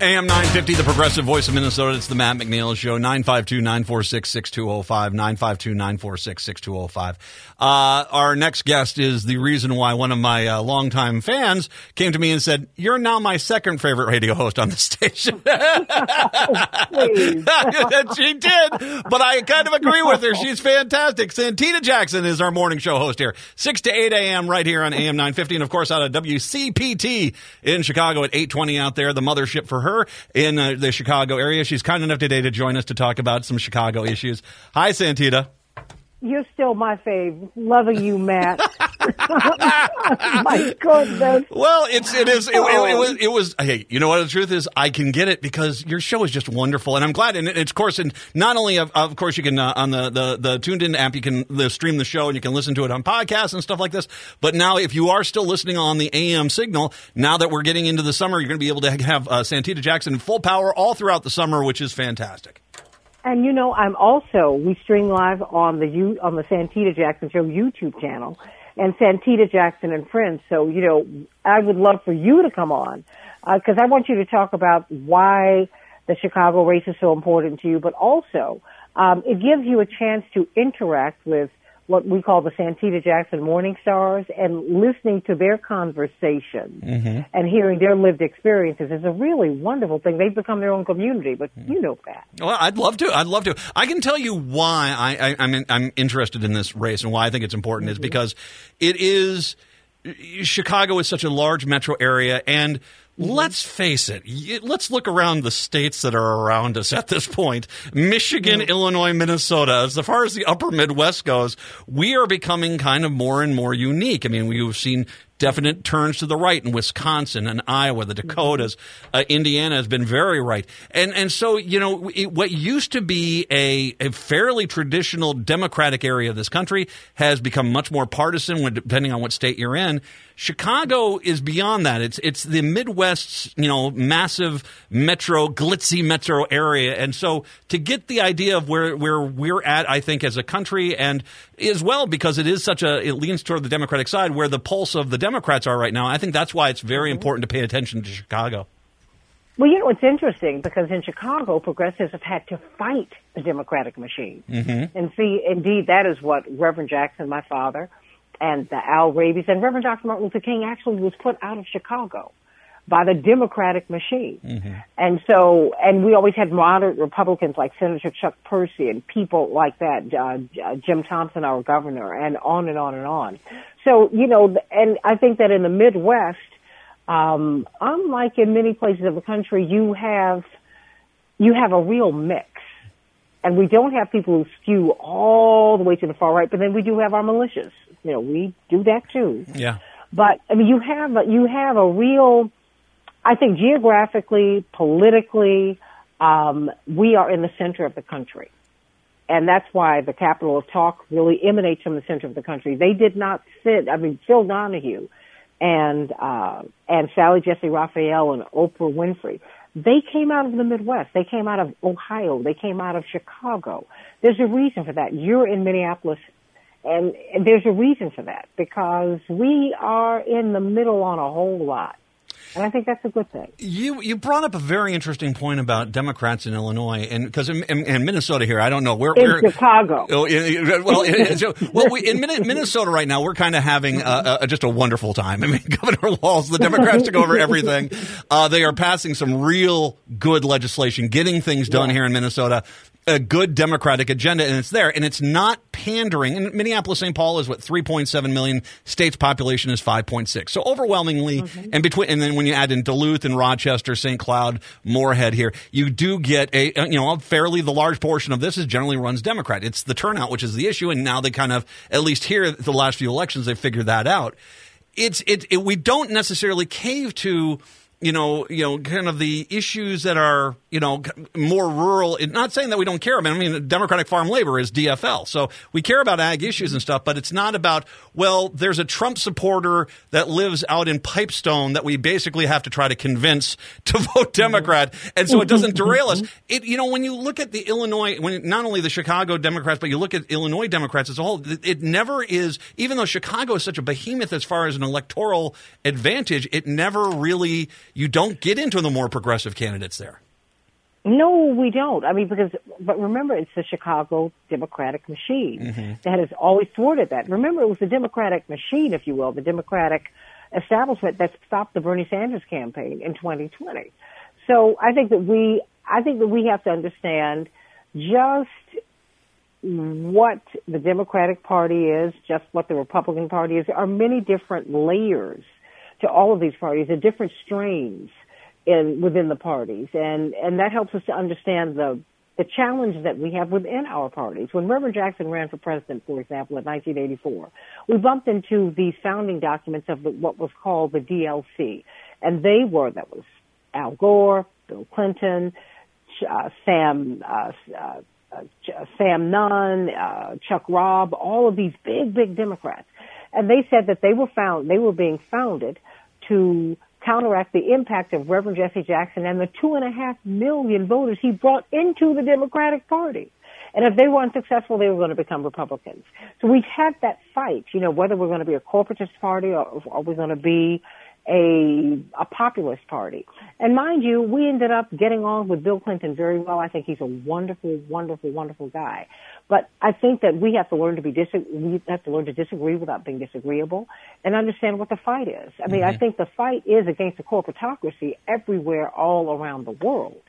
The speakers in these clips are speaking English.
AM 950, the progressive voice of Minnesota. It's the Matt McNeil Show. 952 946 6205. 952 946 6205. Uh, our next guest is the reason why one of my uh, longtime fans came to me and said, You're now my second favorite radio host on the station. she did, but I kind of agree with her. She's fantastic. Santita Jackson is our morning show host here. 6 to 8 a.m. right here on AM 950. And of course, out of WCPT in Chicago at 820 out there, the mothership for her in uh, the Chicago area. She's kind enough today to join us to talk about some Chicago issues. Hi, Santita. You're still my fave. Loving you, Matt. my goodness. Well, it's it is it, it, it, was it was. Hey, you know what the truth is? I can get it because your show is just wonderful, and I'm glad. And it's of course, and not only of, of course you can uh, on the, the the TuneIn app, you can the, stream the show and you can listen to it on podcasts and stuff like this. But now, if you are still listening on the AM signal, now that we're getting into the summer, you're going to be able to have uh, Santita Jackson in full power all throughout the summer, which is fantastic. And you know, I'm also we stream live on the U on the Santita Jackson Show YouTube channel, and Santita Jackson and friends. So you know, I would love for you to come on because uh, I want you to talk about why the Chicago race is so important to you, but also um, it gives you a chance to interact with what we call the Santita Jackson Morning Stars and listening to their conversation mm-hmm. and hearing their lived experiences is a really wonderful thing. They've become their own community, but mm-hmm. you know that. Well, I'd love to. I'd love to. I can tell you why I, am I'm, I'm interested in this race and why I think it's important mm-hmm. is because it is Chicago is such a large metro area and Mm-hmm. Let's face it. Let's look around the states that are around us at this point. Michigan, mm-hmm. Illinois, Minnesota. As far as the upper Midwest goes, we are becoming kind of more and more unique. I mean, we've seen definite turns to the right in Wisconsin and Iowa, the Dakotas. Uh, Indiana has been very right. And, and so, you know, it, what used to be a, a fairly traditional Democratic area of this country has become much more partisan when, depending on what state you're in. Chicago is beyond that. It's it's the Midwest's you know massive metro, glitzy metro area, and so to get the idea of where where we're at, I think as a country, and as well because it is such a it leans toward the Democratic side where the pulse of the Democrats are right now. I think that's why it's very mm-hmm. important to pay attention to Chicago. Well, you know, it's interesting because in Chicago, progressives have had to fight the Democratic machine. Mm-hmm. And see, indeed, that is what Reverend Jackson, my father, and the Al Rabys and Reverend Dr. Martin Luther King actually was put out of Chicago by the Democratic machine. Mm-hmm. And so, and we always had moderate Republicans like Senator Chuck Percy and people like that, uh, Jim Thompson, our governor, and on and on and on. So, you know, and I think that in the Midwest, um, unlike in many places of the country, you have, you have a real mix. And we don't have people who skew all the way to the far right, but then we do have our militias you know, we do that too. Yeah. But I mean, you have a, you have a real, I think geographically, politically, um, we are in the center of the country. And that's why the capital of talk really emanates from the center of the country. They did not sit, I mean, Phil Donahue and, uh, and Sally Jessy Raphael and Oprah Winfrey, they came out of the Midwest. They came out of Ohio. They came out of Chicago. There's a reason for that. You're in Minneapolis and there's a reason for that because we are in the middle on a whole lot. And I think that's a good thing. You you brought up a very interesting point about Democrats in Illinois, and because in, in, in, Minnesota here, I don't know where. In Chicago. Oh, in, well, well, we, in Minnesota right now, we're kind of having a, a, just a wonderful time. I mean, Governor Walz, the Democrats took over everything. Uh, they are passing some real good legislation, getting things done yeah. here in Minnesota a good Democratic agenda, and it's there, and it's not pandering. And Minneapolis, St. Paul is what three point seven million. State's population is five point six. So overwhelmingly, mm-hmm. and between, and then when you add in Duluth and Rochester, St. Cloud, Moorhead here, you do get a you know a fairly the large portion of this is generally runs Democrat. It's the turnout which is the issue, and now they kind of at least here the last few elections they figured that out. It's it, it we don't necessarily cave to you know, you know, kind of the issues that are, you know, more rural. Not saying that we don't care about. I mean, Democratic Farm Labor is DFL, so we care about ag issues and stuff. But it's not about well, there's a Trump supporter that lives out in Pipestone that we basically have to try to convince to vote Democrat, and so it doesn't derail us. It, you know, when you look at the Illinois, when not only the Chicago Democrats, but you look at Illinois Democrats as a whole, it never is. Even though Chicago is such a behemoth as far as an electoral advantage, it never really you don't get into the more progressive candidates there. No, we don't. I mean, because, but remember, it's the Chicago Democratic machine mm-hmm. that has always thwarted that. Remember, it was the Democratic machine, if you will, the Democratic establishment that stopped the Bernie Sanders campaign in 2020. So I think that we, I think that we have to understand just what the Democratic Party is, just what the Republican Party is. There are many different layers to all of these parties, the different strains in within the parties, and and that helps us to understand the the challenge that we have within our parties. When Reverend Jackson ran for president, for example, in 1984, we bumped into these founding documents of the, what was called the DLC, and they were that was Al Gore, Bill Clinton, uh, Sam. Uh, uh, uh, Sam Nunn, uh, Chuck Robb, all of these big, big Democrats. And they said that they were found, they were being founded to counteract the impact of Reverend Jesse Jackson and the two and a half million voters he brought into the Democratic Party. And if they weren't successful, they were going to become Republicans. So we've had that fight, you know, whether we're going to be a corporatist party or, or we're going to be a a populist party. And mind you, we ended up getting on with Bill Clinton very well. I think he's a wonderful, wonderful, wonderful guy. But I think that we have to learn to be dis- we have to learn to disagree without being disagreeable and understand what the fight is. I mean, mm-hmm. I think the fight is against the corporatocracy everywhere all around the world.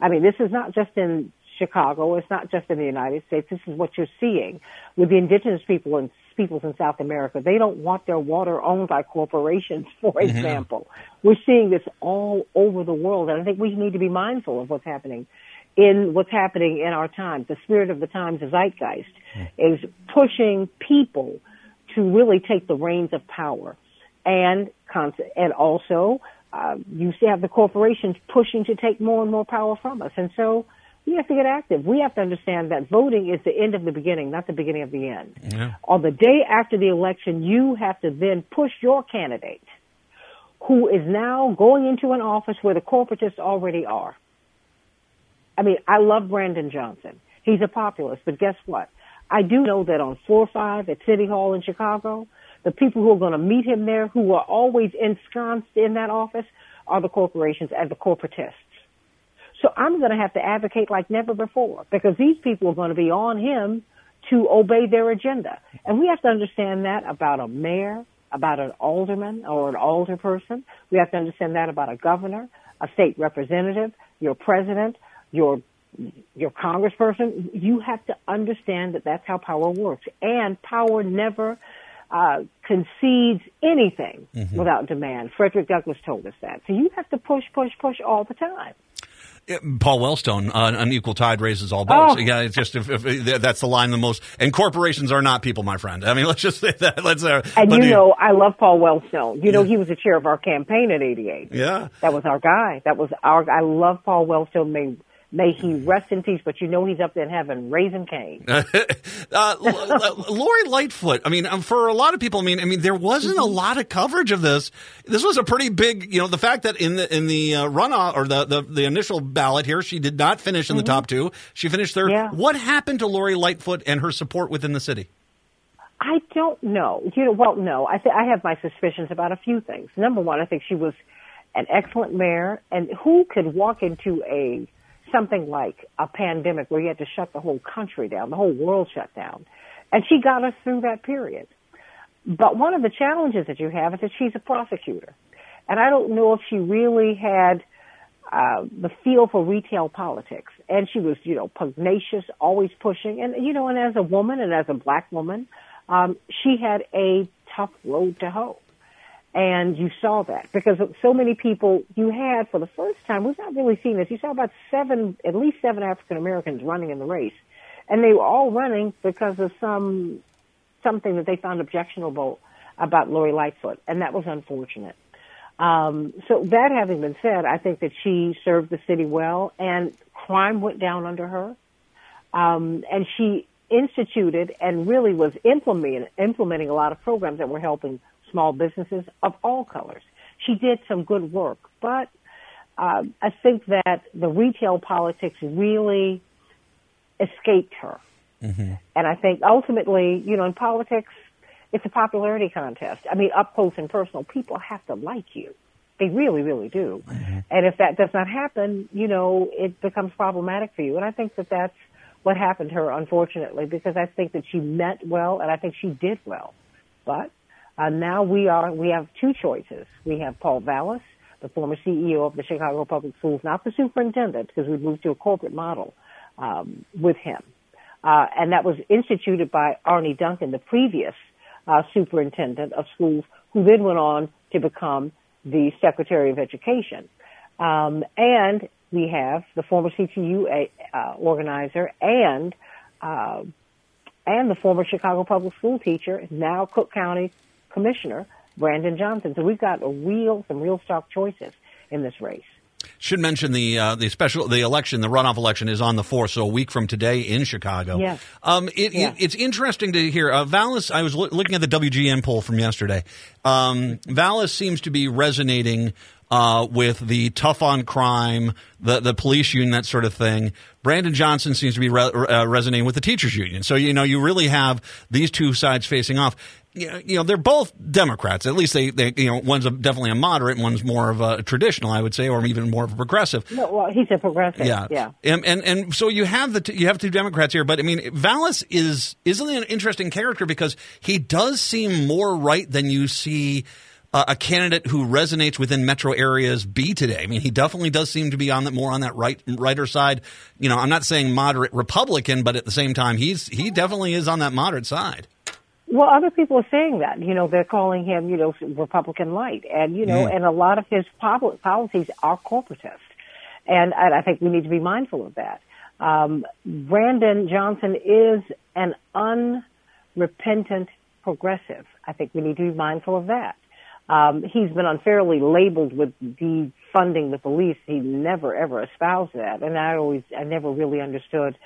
I mean, this is not just in Chicago. It's not just in the United States. This is what you're seeing with the indigenous people in peoples in South America. They don't want their water owned by corporations, for mm-hmm. example. We're seeing this all over the world, and I think we need to be mindful of what's happening in what's happening in our times. The spirit of the times, the zeitgeist, mm. is pushing people to really take the reins of power, and and also uh, you have the corporations pushing to take more and more power from us, and so we have to get active. We have to understand that voting is the end of the beginning, not the beginning of the end. Yeah. On the day after the election, you have to then push your candidate who is now going into an office where the corporatists already are. I mean, I love Brandon Johnson. He's a populist, but guess what? I do know that on 4-5 at City Hall in Chicago, the people who are going to meet him there, who are always ensconced in that office, are the corporations and the corporatists. So I'm going to have to advocate like never before because these people are going to be on him to obey their agenda. And we have to understand that about a mayor, about an alderman or an alderperson. We have to understand that about a governor, a state representative, your president, your your congressperson. You have to understand that that's how power works. And power never uh, concedes anything mm-hmm. without demand. Frederick Douglass told us that. So you have to push, push, push all the time. Paul Wellstone, uh, an equal tide raises all boats. Oh. Yeah, it's just if, if, that's the line the most. And corporations are not people, my friend. I mean, let's just say that. Let's. Uh, and you know, I love Paul Wellstone. You know, he was the chair of our campaign in '88. Yeah, that was our guy. That was our. I love Paul Wellstone. May May he rest in peace. But you know he's up there in heaven raising Cain. uh, Lori Lightfoot. I mean, um, for a lot of people, I mean, I mean, there wasn't a mm-hmm. lot of coverage of this. This was a pretty big, you know, the fact that in the in the uh, runoff or the, the, the initial ballot here, she did not finish in mm-hmm. the top two. She finished third. Yeah. What happened to Lori Lightfoot and her support within the city? I don't know. You know, well, no. I th- I have my suspicions about a few things. Number one, I think she was an excellent mayor, and who could walk into a something like a pandemic where you had to shut the whole country down, the whole world shut down. And she got us through that period. But one of the challenges that you have is that she's a prosecutor. And I don't know if she really had uh, the feel for retail politics. And she was, you know, pugnacious, always pushing. And, you know, and as a woman and as a black woman, um, she had a tough road to hoe. And you saw that because so many people you had for the first time, we've not really seen this. You saw about seven, at least seven African Americans running in the race. And they were all running because of some, something that they found objectionable about Lori Lightfoot. And that was unfortunate. Um, so that having been said, I think that she served the city well and crime went down under her. Um, and she instituted and really was implementing, implementing a lot of programs that were helping small businesses of all colors. She did some good work, but uh, I think that the retail politics really escaped her. Mm-hmm. And I think ultimately, you know, in politics, it's a popularity contest. I mean, up close and personal, people have to like you. They really, really do. Mm-hmm. And if that does not happen, you know, it becomes problematic for you. And I think that that's what happened to her, unfortunately, because I think that she meant well and I think she did well. But uh, now we are, we have two choices. We have Paul Vallas, the former CEO of the Chicago Public Schools, not the superintendent, because we moved to a corporate model um, with him. Uh, and that was instituted by Arne Duncan, the previous uh, superintendent of schools, who then went on to become the Secretary of Education. Um, and we have the former CTU uh, organizer and uh, and the former Chicago public school teacher, now Cook County Commissioner Brandon Johnson. So we've got a real some real stock choices in this race. Should mention the uh, the special the election the runoff election is on the fourth, so a week from today in Chicago. Yes. Um, it, yeah. it, it's interesting to hear. Uh, Vallas, I was lo- looking at the WGN poll from yesterday. Um, Vallas seems to be resonating uh, with the tough on crime, the the police union, that sort of thing. Brandon Johnson seems to be re- uh, resonating with the teachers union. So you know you really have these two sides facing off you know, they're both Democrats. At least they, they you know, one's a, definitely a moderate, and one's more of a traditional, I would say, or even more of a progressive. No, well, he's a progressive. Yeah, yeah. And and, and so you have the t- you have two Democrats here, but I mean, Vallas is isn't an interesting character because he does seem more right than you see. Uh, a candidate who resonates within metro areas be today. I mean, he definitely does seem to be on that more on that right righter side. You know, I'm not saying moderate Republican, but at the same time, he's he definitely is on that moderate side. Well, other people are saying that. You know, they're calling him, you know, Republican light, and you know, mm. and a lot of his policies are corporatist, and, and I think we need to be mindful of that. Um, Brandon Johnson is an unrepentant progressive. I think we need to be mindful of that. Um, he's been unfairly labeled with defunding the police. He never ever espoused that, and I always, I never really understood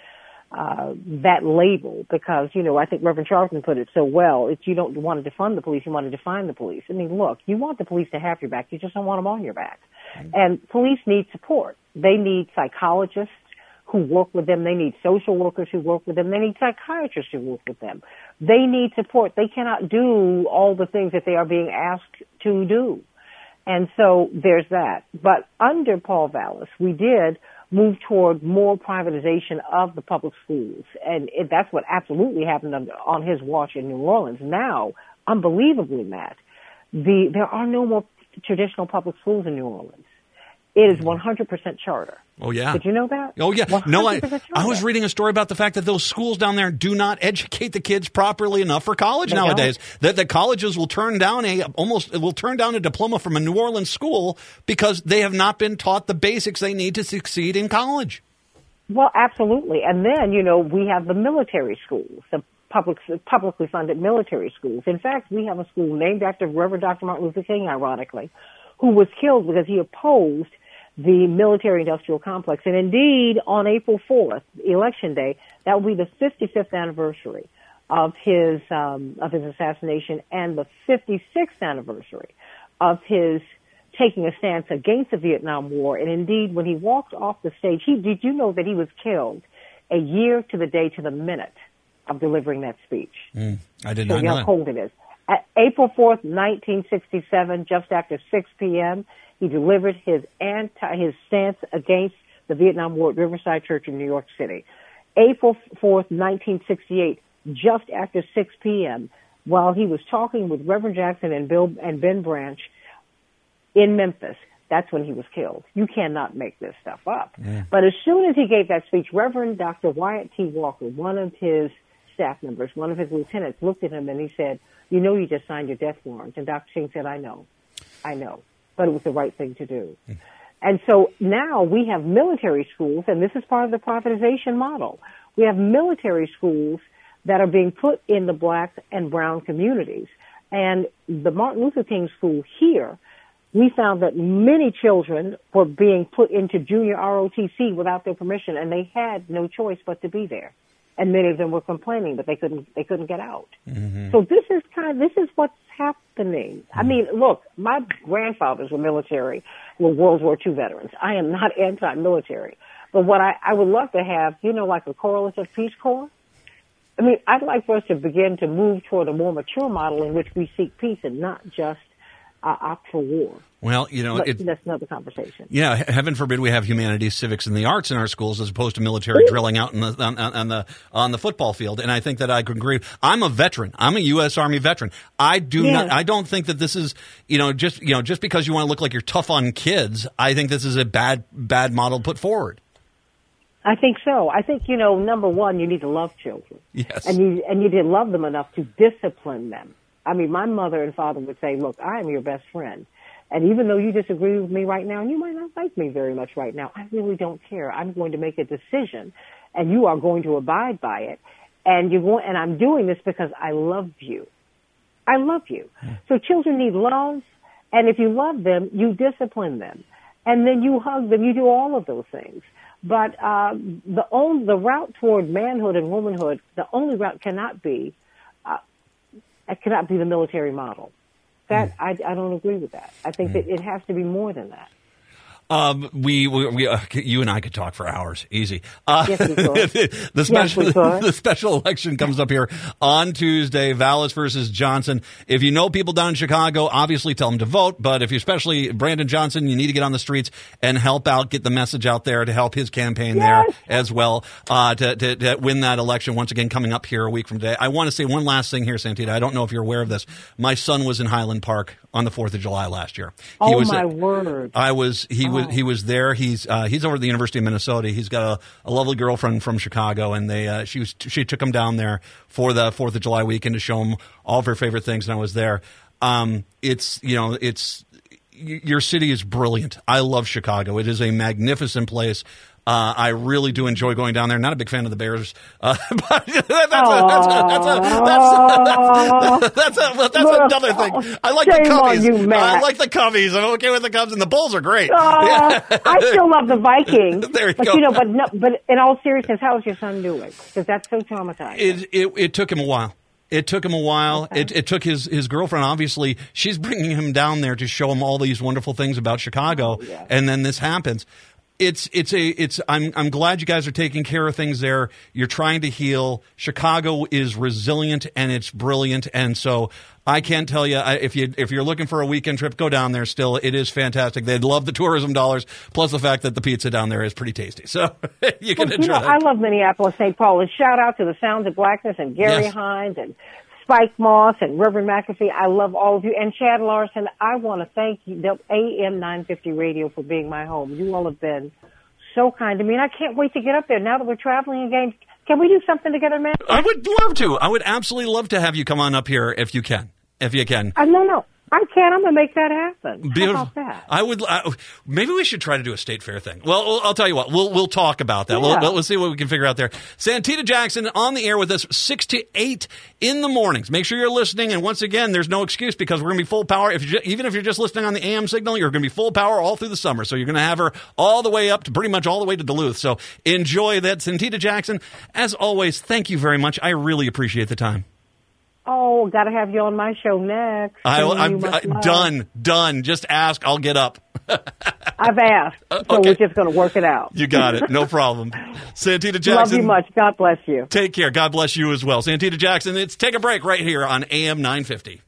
uh, that label because, you know, I think Reverend Charlton put it so well. It's you don't want to defund the police, you want to define the police. I mean, look, you want the police to have your back, you just don't want them on your back. Mm-hmm. And police need support. They need psychologists who work with them. They need social workers who work with them. They need psychiatrists who work with them. They need support. They cannot do all the things that they are being asked to do. And so there's that. But under Paul Vallas, we did move toward more privatization of the public schools. And it, that's what absolutely happened on, on his watch in New Orleans. Now, unbelievably, Matt, the, there are no more traditional public schools in New Orleans. It is 100% charter. Oh yeah. Did you know that? Oh yeah. No, I I was reading a story about the fact that those schools down there do not educate the kids properly enough for college they nowadays. Don't. That the colleges will turn down a almost will turn down a diploma from a New Orleans school because they have not been taught the basics they need to succeed in college. Well, absolutely. And then, you know, we have the military schools, the public publicly funded military schools. In fact, we have a school named after Reverend Dr. Martin Luther King ironically, who was killed because he opposed the military industrial complex. And indeed, on April 4th, election day, that will be the 55th anniversary of his, um, of his assassination and the 56th anniversary of his taking a stance against the Vietnam War. And indeed, when he walked off the stage, he, did you know that he was killed a year to the day to the minute of delivering that speech? Mm, I did so not know. how cold it is. At April 4th, 1967, just after 6 p.m., he delivered his anti, his stance against the Vietnam War at Riverside Church in New York City. April 4th, 1968, just after 6 p.m., while he was talking with Reverend Jackson and Bill and Ben Branch in Memphis, that's when he was killed. You cannot make this stuff up. Yeah. But as soon as he gave that speech, Reverend Dr. Wyatt T. Walker, one of his staff members, one of his lieutenants, looked at him and he said, you know you just signed your death warrant. And Dr. King said, I know. I know but it was the right thing to do. Hmm. And so now we have military schools, and this is part of the privatization model. We have military schools that are being put in the black and brown communities. And the Martin Luther King School here, we found that many children were being put into junior ROTC without their permission, and they had no choice but to be there and many of them were complaining that they couldn't they couldn't get out. Mm-hmm. So this is kind of this is what's happening. Mm-hmm. I mean, look, my grandfathers were military, were World War II veterans. I am not anti-military, but what I, I would love to have, you know, like a correlative Peace Corps. I mean, I'd like for us to begin to move toward a more mature model in which we seek peace and not just uh, opt for war. Well, you know, it, that's another conversation. yeah. Heaven forbid we have humanities, civics, and the arts in our schools as opposed to military drilling out in the, on, on the on the football field. And I think that I could agree. I'm a veteran. I'm a U.S. Army veteran. I do not. I don't think that this is you know just you know just because you want to look like you're tough on kids. I think this is a bad bad model put forward. I think so. I think you know, number one, you need to love children. Yes. and you and you did love them enough to discipline them. I mean, my mother and father would say, "Look, I am your best friend, and even though you disagree with me right now, and you might not like me very much right now, I really don't care. I'm going to make a decision, and you are going to abide by it, and you're going, and I'm doing this because I love you. I love you. So children need love, and if you love them, you discipline them, and then you hug them. You do all of those things. But uh, the only the route toward manhood and womanhood, the only route cannot be, it cannot be the military model. That hmm. I, I don't agree with that. I think hmm. that it has to be more than that. Um, we, we, we uh, you and I could talk for hours, easy. Uh, Yes, the special, could. the special election comes up here on Tuesday. Vallas versus Johnson. If you know people down in Chicago, obviously tell them to vote. But if you, especially Brandon Johnson, you need to get on the streets and help out, get the message out there to help his campaign there as well uh, to, to, to win that election. Once again, coming up here a week from today. I want to say one last thing here, Santita. I don't know if you're aware of this. My son was in Highland Park on the Fourth of July last year. He Oh was my at- word! I was he was he was there. He's uh, he's over at the University of Minnesota. He's got a, a lovely girlfriend from Chicago, and they uh, she was she took him down there for the Fourth of July weekend to show him all of her favorite things, and I was there. Um, it's you know it's y- your city is brilliant. I love Chicago. It is a magnificent place. Uh, I really do enjoy going down there. Not a big fan of the Bears, uh, but that's, a, that's, a, that's, a, that's, a, that's, a, that's Look, another thing. I like the shame on Cubbies. you, I like the Cubbies. I'm okay with the Cubs, and the Bulls are great. Uh, I still love the Vikings. There you but go. you know, but no, but in all seriousness, how is your son doing? Because that's so traumatizing. It, it it took him a while. It took him a while. It, it took his, his girlfriend, obviously, she's bringing him down there to show him all these wonderful things about Chicago. Oh, yeah. And then this happens. It's, it's a, it's, I'm, I'm glad you guys are taking care of things there. You're trying to heal. Chicago is resilient and it's brilliant. And so I can't tell you, I- if you, if you're looking for a weekend trip, go down there still. It is fantastic. They'd love the tourism dollars, plus the fact that the pizza down there is pretty tasty. So you can Well, you enjoy know, that. I love Minneapolis, St. Paul, and shout out to the Sounds of Blackness and Gary Yes. Hines and Spike Moss and Reverend McAfee. I love all of you. And Chad Larson, I want to thank you, the AM 950 Radio, for being my home. You all have been so kind to me, and I can't wait to get up there now that we're traveling again. Can we do something together, man? I would love to. I would absolutely love to have you come on up here if you can. If you can. Uh, no, no, I can. I'm going to make that happen. How about that? I would. I, maybe we should try to do a state fair thing. Well, I'll tell you what. We'll we'll talk about that. We'll, Yeah. we'll, we'll see what we can figure out there. Santita Jackson on the air with us six to eight in the mornings. Make sure you're listening. And once again, there's no excuse because we're going to be full power. If you even if you're just listening on the AM signal, you're going to be full power all through the summer. So you're going to have her all the way up to pretty much all the way to Duluth. So enjoy that, Santita Jackson. As always, thank you very much. I really appreciate the time. Oh, got to have you on my show next. I, I'm I, done. Done. Just ask. I'll get up. I've asked, uh, so okay. we're just going to work it out. You got it. No problem. Santita Jackson. Love you much. God bless you. Take care. God bless you as well. Santita Jackson. It's take a break right here on AM 950.